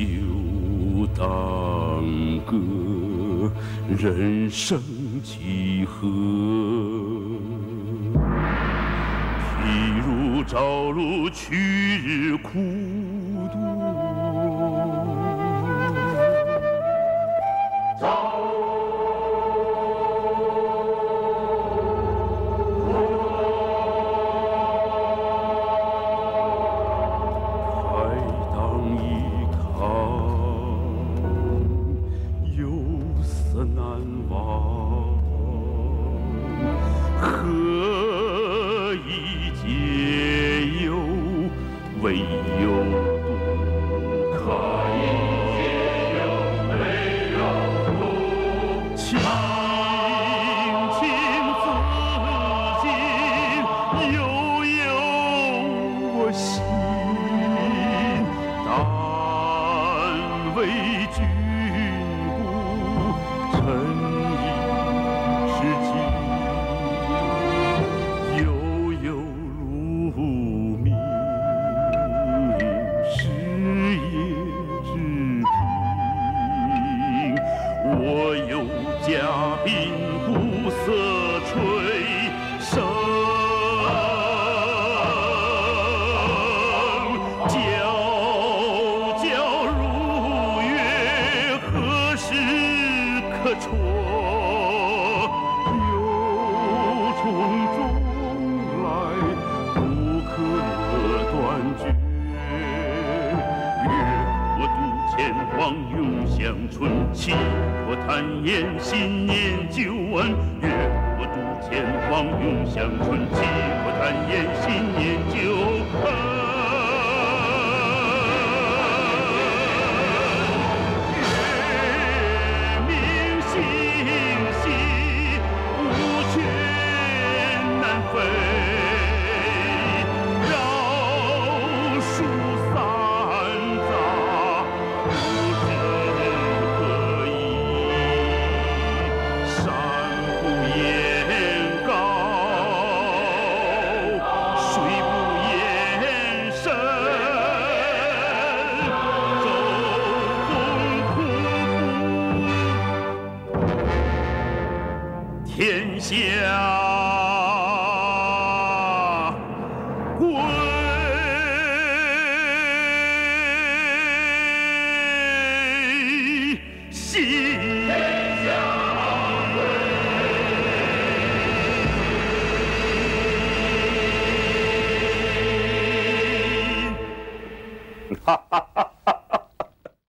酒当歌，人生几何？譬如朝露，去日苦多。海杜康。清清可蹉？由衷中来，不可断绝。月我渡前往永乡春，期我叹言新年旧恩。月我渡前往永乡春，期我叹言新年旧恩。天下归心。哈哈哈。